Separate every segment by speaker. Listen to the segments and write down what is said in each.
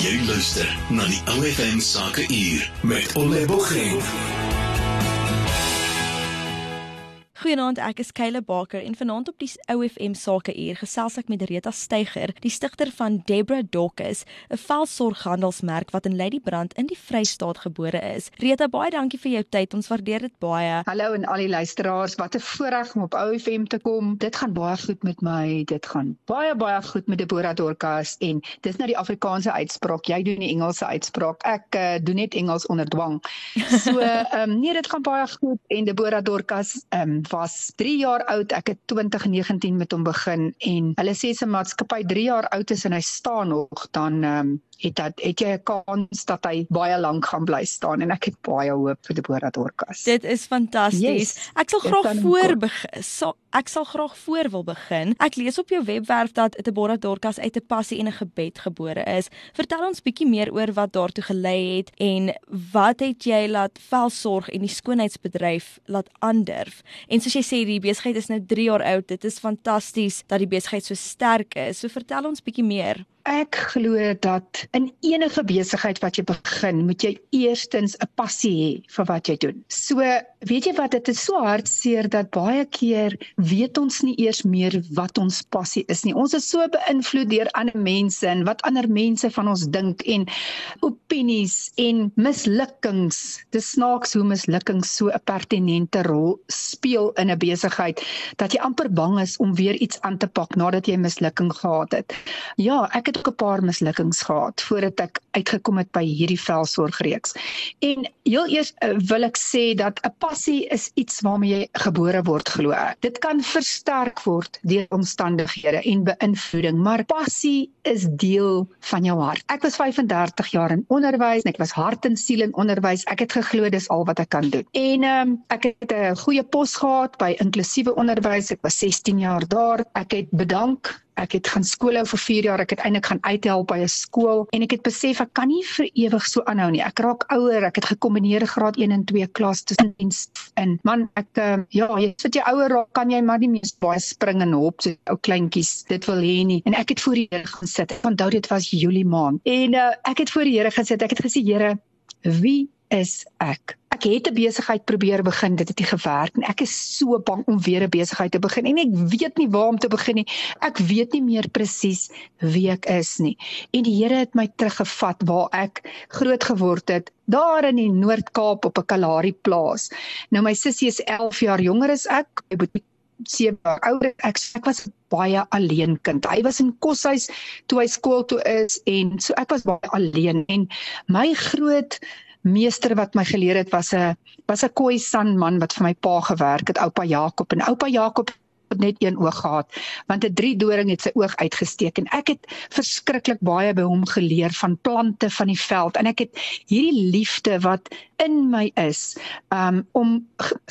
Speaker 1: Jy luister na die OFM Sake Uur met Ole Bogeng.
Speaker 2: Goeienaand, ek is Kyle Baker en vanaand op die OFM Sake Uur gesels ek met Rita Steiger, die stigter van Debra Dokus, 'n velsorghandelsmerk wat in Ladybrand in die Vrystaat gebore is. Rita, baie dankie vir jou tyd. Ons waardeer dit baie.
Speaker 3: Hallo en al die luisteraars, wat 'n voorreg om op OFM te kom. Dit gaan baie goed met my. Dit gaan baie baie goed met Debra Dokus en dis nou die Afrikaanse uitspraak. Jy doen die Engelse uitspraak. Ek uh, doen net Engels onder dwang. So, ehm um, nee, dit gaan baie goed en Debra Dokus ehm um, was 3 jaar oud. Ek het 2019 met hom begin en hulle sê se maatskappy 3 jaar oud is en hy staan nog, dan um, het dat het jy 'n kans dat hy baie lank gaan bly staan en ek het baie hoop vir Deborah Dorcas.
Speaker 2: Dit is fantasties. Yes, ek sal graag voor begin. So, ek sal graag voor wil begin. Ek lees op jou webwerf dat Deborah Dorcas uit 'n passie en 'n gebed gebore is. Vertel ons bietjie meer oor wat daartoe gelei het en wat het jy laat velsorg en die skoonheidsbedryf laat aandurf? En soos jy sê die besigheid is nou 3 jaar oud. Dit is fantasties dat die besigheid so sterk is. So vertel ons bietjie meer.
Speaker 3: Ek glo dat in enige besigheid wat jy begin, moet jy eerstens 'n passie hê vir wat jy doen. So, weet jy wat, dit is so hartseer dat baie keer weet ons nie eers meer wat ons passie is nie. Ons is so beïnvloed deur ander mense en wat ander mense van ons dink en opinies en mislukkings. Dit snaaks hoe mislukkings so 'n pertinente rol speel in 'n besigheid dat jy amper bang is om weer iets aan te pak nadat jy mislukking gehad het. Ja, ek het ook 'n paar mislukkings gehad voordat ek uitgekom het by hierdie velsorgreeks. En heel eers uh, wil ek sê dat 'n passie is iets waarmee jy gebore word glo ek. Dit kan versterk word deur omstandighede en beïnvloeding, maar passie is deel van jou hart. Ek was 35 jaar in onderwys en ek was hart en siel in onderwys. Ek het geglo dis al wat ek kan doen. En um, ek het 'n goeie pos gehad by inklusiewe onderwys. Ek was 16 jaar daar. Ek het bedank Ek het gaan skoolhou vir 4 jaar. Ek het eintlik gaan uithelp by 'n skool en ek het besef ek kan nie vir ewig so aanhou nie. Ek raak ouer. Ek het gekombineerde graad 1 en 2 klas tussen diens in. Man, ek uh, ja, jy sit jy ouer raak, kan jy maar nie meer baie spring en hop so ou kleintjies dit wil hê nie. En ek het voor die Here gaan sit. Ek onthou dit was Julie maand. En uh, ek het voor die Here gesit. Ek het gesê, Here, wie is ek? ek het 'n besigheid probeer begin, dit het nie gewerk nie. Ek is so bang om weer 'n besigheid te begin en ek weet nie waar om te begin nie. Ek weet nie meer presies wie ek is nie. En die Here het my teruggevat waar ek groot geword het, daar in die Noord-Kaap op 'n Kalahari plaas. Nou my sussie is 11 jaar jonger as ek. Ek moet sewe jaar ouer ek ek was baie alleen kind. Hy was in koshuis toe hy skool toe is en so ek was baie alleen en my groot meester wat my geleer het was 'n was 'n Khoisan man wat vir my pa gewerk het, oupa Jakob. En oupa Jakob net een oog gehad want 'n drie doring het sy oog uitgesteek. En ek het verskriklik baie by hom geleer van plante van die veld. En ek het hierdie liefde wat in my is um, om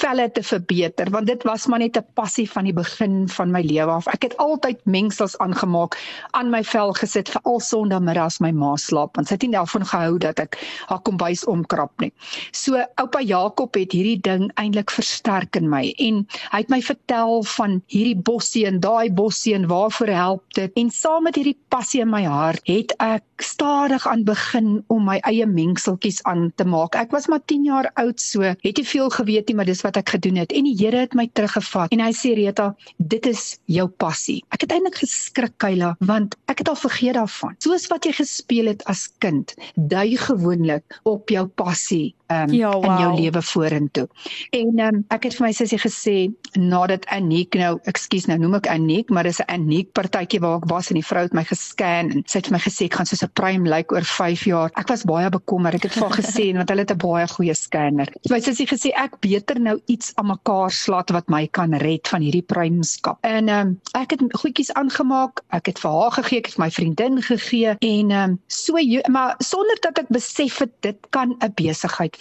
Speaker 3: velle te verbeter want dit was maar net 'n passie van die begin van my lewe af ek het altyd mengsels aangemaak aan my vel gesit vir al sondagmiddag as my ma slaap want sy het nie daarvan gehou dat ek haar kombuis omkrap nie so oupa Jakob het hierdie ding eintlik versterk in my en hy het my vertel van hierdie bossie en daai bossie en waarvoor help dit? En saam met hierdie passie in my hart het ek stadig aan begin om my eie mengseltjies aan te maak. Ek was maar 10 jaar oud so, het nie veel geweet nie, maar dis wat ek gedoen het. En die Here het my teruggevat en hy sê Rita, dit is jou passie. Ek het eintlik geskrik, Kayla, want ek het al vergeet daarvan. Soos wat jy gespeel het as kind, dui gewoonlik op jou passie um, ja, wow. in jou lewe vorentoe. En um, ek het vir my sussie gesê nadat Aniek nou, ekskuus nou noem ek Aniek, maar dis 'n Aniek partytjie waar ek was en die vrou het my gescan en sy het vir my gesê ek gaan soos 'n prime lyk like oor 5 jaar. Ek was baie bekommerd. Ek het vir haar gesê want hulle het 'n baie goeie scanner. So my sussie gesê ek beter nou iets aan mekaar slat wat my kan red van hierdie primeskap. En um, ek het goedjies aangemaak. Ek het vir haar gegee, ek het vir my vriendin gegee en um, so maar sonder dat ek besef het dit kan 'n besigheid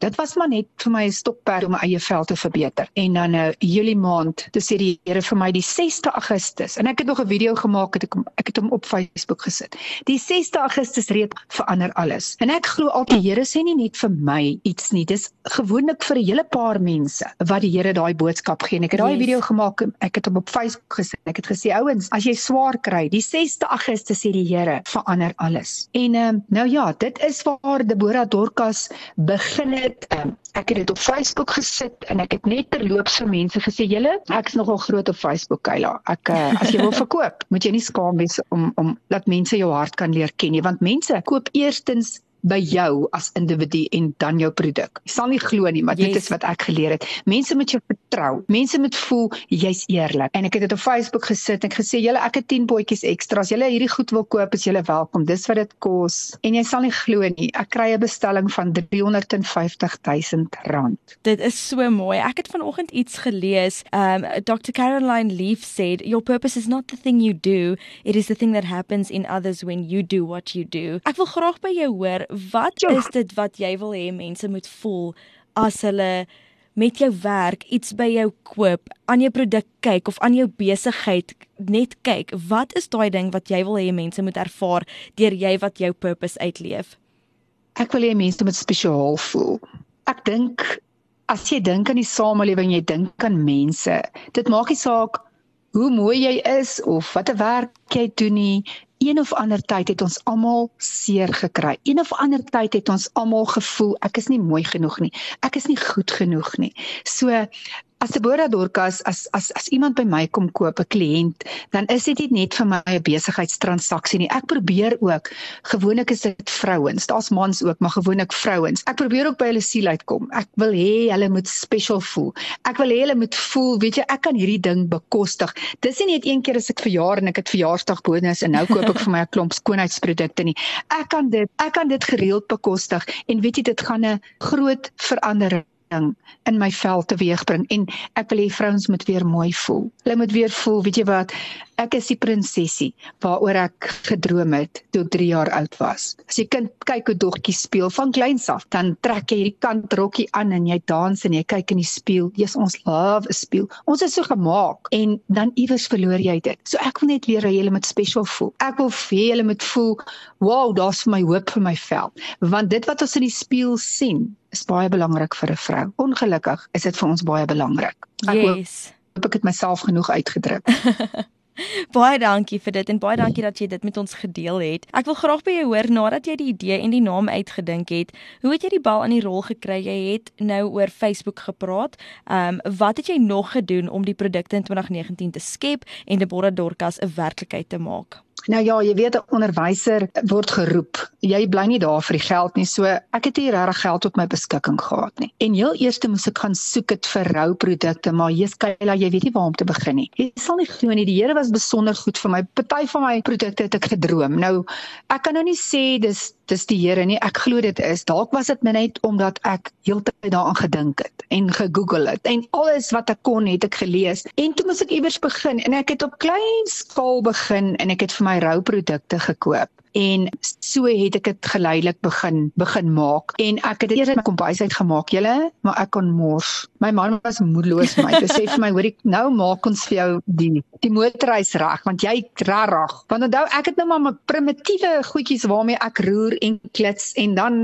Speaker 3: Dit was maar net vir my 'n stokperd om my eie veld te verbeter. En dan nou uh, Julie maand, toe sê die Here vir my die 6de Augustus en ek het nog 'n video gemaak het ek ek het hom op Facebook gesit. Die 6de Augustus reed verander alles. En ek glo altyd die Here sê nie net vir my iets nie, dis gewoonlik vir 'n hele paar mense wat die Here daai boodskap gee. En ek het daai yes. video gemaak, ek het hom op Facebook gesit. Ek het gesê ouens, as jy swaar kry, die 6de Augustus sê die Here verander alles. En um, nou ja, dit is waar Deborah Dorcas begin het. Um, ek het dit op Facebook gesit en ek het net terloops vir mense gesê, "Julle, ek's nogal groot op Facebook, Kayla. Ek uh, as jy wil verkoop, moet jy nie skaam wees om om dat mense jou hart kan leer ken nie, want mense koop eerstens by jou as individu en dan jou produk. Jy sal nie glo nie, maar yes. dit is wat ek geleer het. Mense moet jou vertrou. Mense moet voel jy's eerlik. En ek het dit op Facebook gesit en ek gesê julle ek het 10 potjies ekstra. As julle hierdie goed wil koop, is julle welkom. Dis wat dit kos. En jy sal nie glo nie. Ek kry 'n bestelling van 350 000 rand.
Speaker 2: Dit is so mooi. Ek het vanoggend iets gelees. Um Dr. Caroline Leaf said your purpose is not the thing you do, it is the thing that happens in others when you do what you do. Ek wil graag by jou hoor wat ja. is dit wat jy wil hê mense moet voel as hulle met jou werk iets by jou koop, aan jou produk kyk of aan jou besigheid net kyk? Wat is daai ding wat jy wil hê mense moet ervaar deur jy wat jou purpose uitleef?
Speaker 3: Ek wil hê mense moet spesiaal voel. Ek dink as jy dink aan die samelewing, jy dink aan mense. Dit maak nie saak hoe mooi jy is of watter werk jy doen nie een of ander tyd het ons almal seer gekry. Een of ander tyd het ons almal gevoel ek is nie mooi genoeg nie. Ek is nie goed genoeg nie. So as Deborah Dorcas as as as iemand by my kom koop 'n kliënt, dan is dit nie net vir my 'n besigheidstransaksie nie. Ek probeer ook gewoonlik is dit vrouens. Daar's mans ook, maar gewoonlik vrouens. Ek probeer ook by hulle siel uitkom. Ek wil hê hulle moet special voel. Ek wil hê hulle moet voel, weet jy, ek kan hierdie ding bekostig. Dis nie net een keer as ek verjaar en ek het verjaarsdagbonus en nou koop ek vir my 'n klomp skoonheidsprodukte nie. Ek kan dit ek kan dit gereeld bekostig en weet jy dit gaan 'n groot verandering ding in my vel teweegbring en ek wil hê vrouens moet weer mooi voel. Hulle moet weer voel, weet jy wat, ek is die prinsessie waaroor ek gedroom het toe ek 3 jaar oud was. As jy kind kyk hoe dogtertjie speel van kleins af, dan trek jy hierdie kant rokkie aan en jy dans en jy kyk in die spieël. Jy's ons love 'n spieël. Ons is so gemaak en dan iewers verloor jy dit. So ek wil net weer hê julle moet special voel. Ek wil hê julle moet voel, wow, daar's vir my hoop vir my vel. Want dit wat ons in die spieël sien, is baie belangrik vir 'n vrou. Ongelukkig is dit vir ons baie belangrik.
Speaker 2: Ek yes.
Speaker 3: hoop ek het myself genoeg uitgedruk.
Speaker 2: baie dankie vir dit en baie dankie dat jy dit met ons gedeel het. Ek wil graag by jou hoor nadat jy die idee en die naam uitgedink het. Hoe het jy die bal aan die rol gekry? Jy het nou oor Facebook gepraat. Ehm um, wat het jy nog gedoen om die produkte in 2019 te skep en Deborah Dorcas 'n werklikheid te maak?
Speaker 3: Nou ja, jy weet 'n onderwyser word geroep. Jy bly nie daar vir die geld nie. So ek het nie regtig geld op my beskikking gehad nie. En heel eers moes ek gaan soek dit vir rouprodukte, maar Jeskaila, jy weet nie waar om te begin nie. Jy sal nie glo nie, die Here was besonder goed vir my. Party van my produkte het ek gedroom. Nou ek kan nou nie sê dis dis die Here nie. Ek glo dit is. Dalk was dit net omdat ek heeltyd daaraan gedink het en gegoogel het. En alles wat ek kon, het ek gelees. En toe moes ek iewers begin en ek het op klein skaal begin en ek het vir my rouprodukte gekoop en so het ek dit geleidelik begin begin maak. En ek het dit eers in my kombuis uitgemaak julle maar ek kon mors. My man was moedeloos my. Hy sê vir my hoor ek nou maak ons vir jou die die motorreis reg want jy rarig. Want onthou ek het nou maar my primitiewe goedjies waarmee ek roer en klits en dan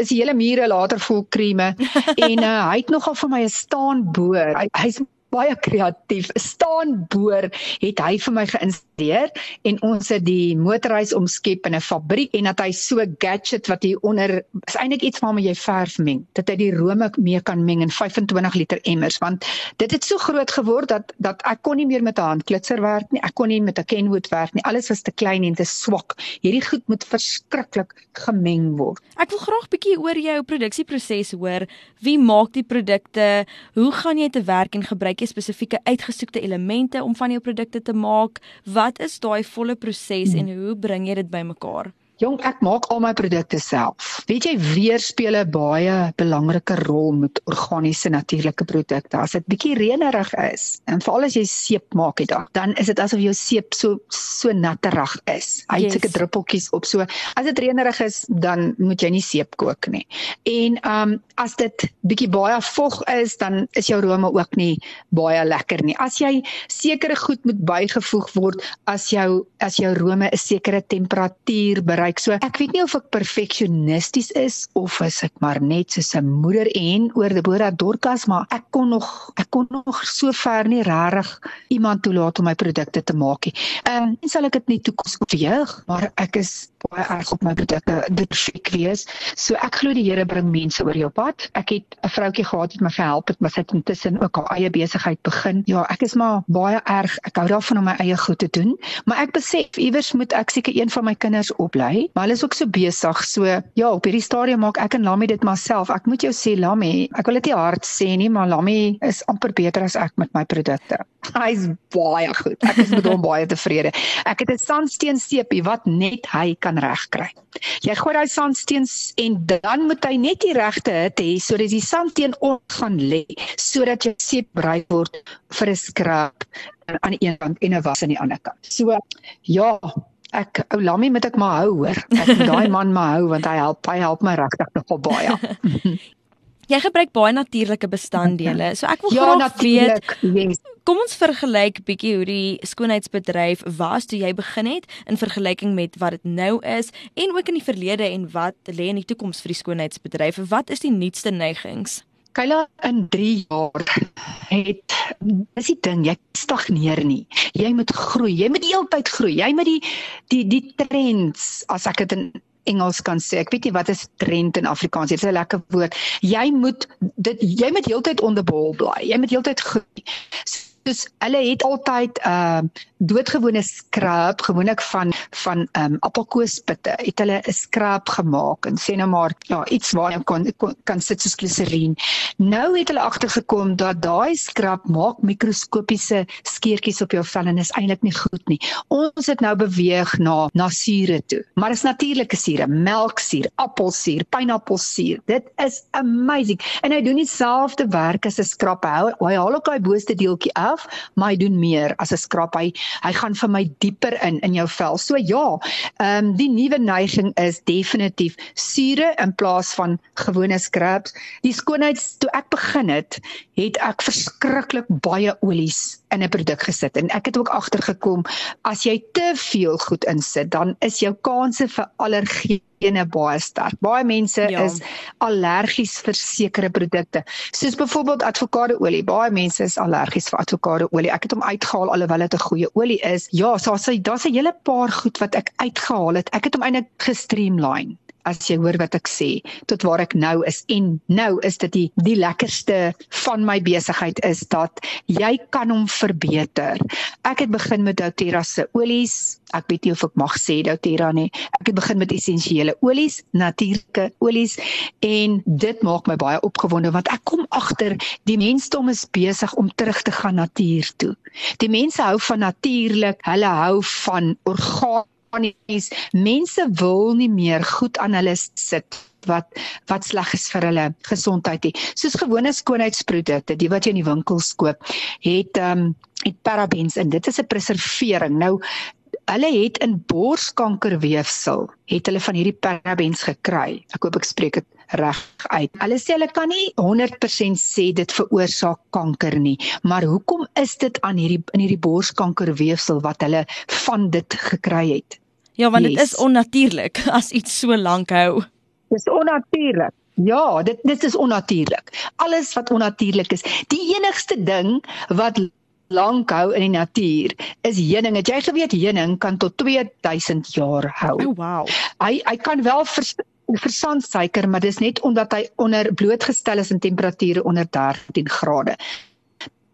Speaker 3: is die hele mure later vol kreme en uh, hy het nogal vir my 'n staan boor. Hy hy's baie kreatief. staan boor het hy vir my geïnstalleer en ons het die motorhuis omskep in 'n fabriek en dat hy so gadget wat hier onder is eintlik iets waarmee jy verf meng. Dat hy die rome mee kan meng in 25 liter emmers want dit het so groot geword dat dat ek kon nie meer met 'n handklitser werk nie. Ek kon nie met 'n kenwood werk nie. Alles was te klein en te swak. Hierdie goed moet verskriklik gemeng word.
Speaker 2: Ek wil graag bietjie oor jou produksieproses hoor. Wie maak die produkte? Hoe gaan jy te werk en gebruik jy spesifieke uitgesoekte elemente om van jou produkte te maak? Wat is daai volle proses en hoe bring jy dit bymekaar?
Speaker 3: Jong, ek maak al my produkte self. Weet jy, weer speel 'n baie belangrike rol met organiese natuurlike produkte. As dit bietjie reënerig is, en veral as jy seep maak dit dan is dit asof jou seep so so natterig is. Hy het yes. sulke druppeltjies op. So as dit reënerig is, dan moet jy nie seep kook nie. En um as dit bietjie baie vog is, dan is jou rome ook nie baie lekker nie. As jy sekere goed moet bygevoeg word as jou as jou rome 'n sekere temperatuur bereik. So ek weet nie of ek perfeksionisties is of is ek maar net soos 'n moeder en oor Deborah Dorcas, maar ek kon nog ek kon nog so ver nie regtig iemand toelaat om my produkte te maak nie. Ehm um, sal ek dit nie toekoms oorweeg, maar ek is baie erg op my produkte dit perfek wees. So ek glo die Here bring mense oor jou pad. Ek het 'n vroutjie gehad wat my gehelp het, maar sy het intussen ook haar eie besigheid begin. Ja, ek is maar baie erg. Ek hou daarvan om my eie goed te doen, maar ek besef iewers moet ek seker een van my kinders oplei, maar hulle is ook so besig. So ja, op hierdie stadium maak ek en Lammy dit maar self. Ek moet jou sê Lammy, ek wil dit nie hard sê nie, maar Lammy is amper beter as ek met my produkte. Hy's baie goed. Ek is met hom baie tevrede. Ek het 'n sandsteen seepie wat net hy kan regkry. Jy gooi daai sandsteen en dan moet hy net die regte hitte hê sodat die sand teenoor gaan lê sodat jou seep bereik word vir 'n skrap aan die een kant en 'n was aan die ander kant. So ja, ek ou Lammy moet ek maar hou hoor. Ek moet daai man maar hou want hy help hy help my regtig nogal baie.
Speaker 2: Jy gebruik baie natuurlike bestanddele. So ek wil ja, graag weet yes. Kom ons vergelyk bietjie hoe die skoonheidsbedryf was toe jy begin het in vergelyking met wat dit nou is en ook in die verlede en wat lê in die toekoms vir die skoonheidsbedryf. Wat is die nuutste neigings?
Speaker 3: Kyla in 3 jaar het dis die ding, jy stagneer nie. Jy moet groei. Jy moet heeltyd groei. Jy moet die die die trends as ek dit in Engels kan sê. Ek weet nie wat is trend in Afrikaans. Dit is 'n lekker woord. Jy moet dit jy moet heeltyd onder bol bly. Jy moet heeltyd groei. So, soos hulle het altyd 'n uh, doodgewone scrub gewoonlik van van um appelkoospitte het hulle 'n scrub gemaak en sê nou maar ja iets waar jy kan kan sit soos gliserien nou het hulle agtergekom dat daai scrub maak mikroskopiese skeertjies op jou vel en is eintlik nie goed nie. Ons het nou beweeg na na sure toe maar is natuurlike sure melksuur appelsuur pineappelsuur dit is amazing. En hy doen dieselfde werk as 'n scrub hy, haal ook daai boonste deeltjie af af, maar hy doen meer as 'n skrap. Hy hy gaan vir my dieper in in jou vel. So ja, ehm um, die nuwe neiging is definitief sure in plaas van gewone scrubs. Die skoonheids toe ek begin het, het ek verskriklik baie olies in 'n produk gesit en ek het ook agtergekom as jy te veel goed insit, dan is jou kanse vir allergie ene baie sterk. Baie mense ja. is allergies vir sekere produkte. Soos byvoorbeeld avokadoolie. Baie mense is allergies vir avokadoolie. Ek het hom uitgehaal alhoewel dit 'n goeie olie is. Ja, so daar's 'n hele paar goed wat ek uitgehaal het. Ek het hom eintlik gestreamline as jy hoor wat ek sê tot waar ek nou is en nou is dit die die lekkerste van my besigheid is dat jy kan hom verbeter. Ek het begin met doTERRA se olies. Ek weet nie of ek mag sê doTERRA nie. Ek het begin met essensiële olies, natuurlike olies en dit maak my baie opgewonde want ek kom agter die mensdom is besig om terug te gaan natuur toe. Die mense hou van natuurlik, hulle hou van orgaan organies. Mense wil nie meer goed aan hulle sit wat wat sleg is vir hulle gesondheid nie. Soos gewone skoonheidsprodukte, die wat jy in die winkels koop, het ehm um, het parabens en dit is 'n preservering. Nou hulle het in borskankerweefsel het hulle van hierdie parabens gekry. Ek hoop ek spreek dit reg uit. Hulle sê hulle kan nie 100% sê dit veroorsaak kanker nie, maar hoekom is dit aan hierdie in hierdie borskankerweefsel wat hulle van dit gekry het?
Speaker 2: Ja, want dit yes. is onnatuurlik as iets so lank hou.
Speaker 3: Dis onnatuurlik. Ja, dit dit is onnatuurlik. Alles wat onnatuurlik is. Die enigste ding wat lank hou in die natuur is heuning. Het jy geweet heuning kan tot 2000 jaar hou?
Speaker 2: Oh, wow.
Speaker 3: Hy hy kan wel vers, versandsuiker, maar dis net omdat hy onder blootgestel is in temperature onder 13 grade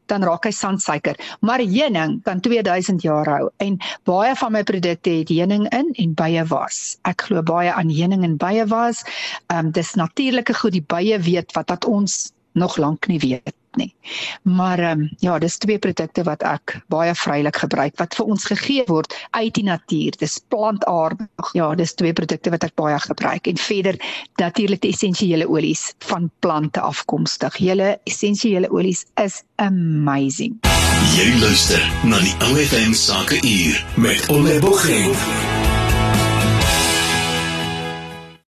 Speaker 3: dan raak hy sandsuiker. Maar heuning kan 2000 jaar hou en baie van my produkte het heuning in en bye was. Ek glo baie aan heuning en bye was. Ehm um, dis natuurlike goed die bye weet wat wat ons nog lank nie weet nie. Maar ehm um, ja, dis twee produkte wat ek baie vrylik gebruik wat vir ons gegee word uit die natuur. Dis plantaardig. Ja, dis twee produkte wat ek baie gebruik en verder natuurlik die essensiële olies van plante afkomstig. Julle essensiële olies is amazing.
Speaker 1: Jy luister na die OFM Sake Uur met Ole Bogeng.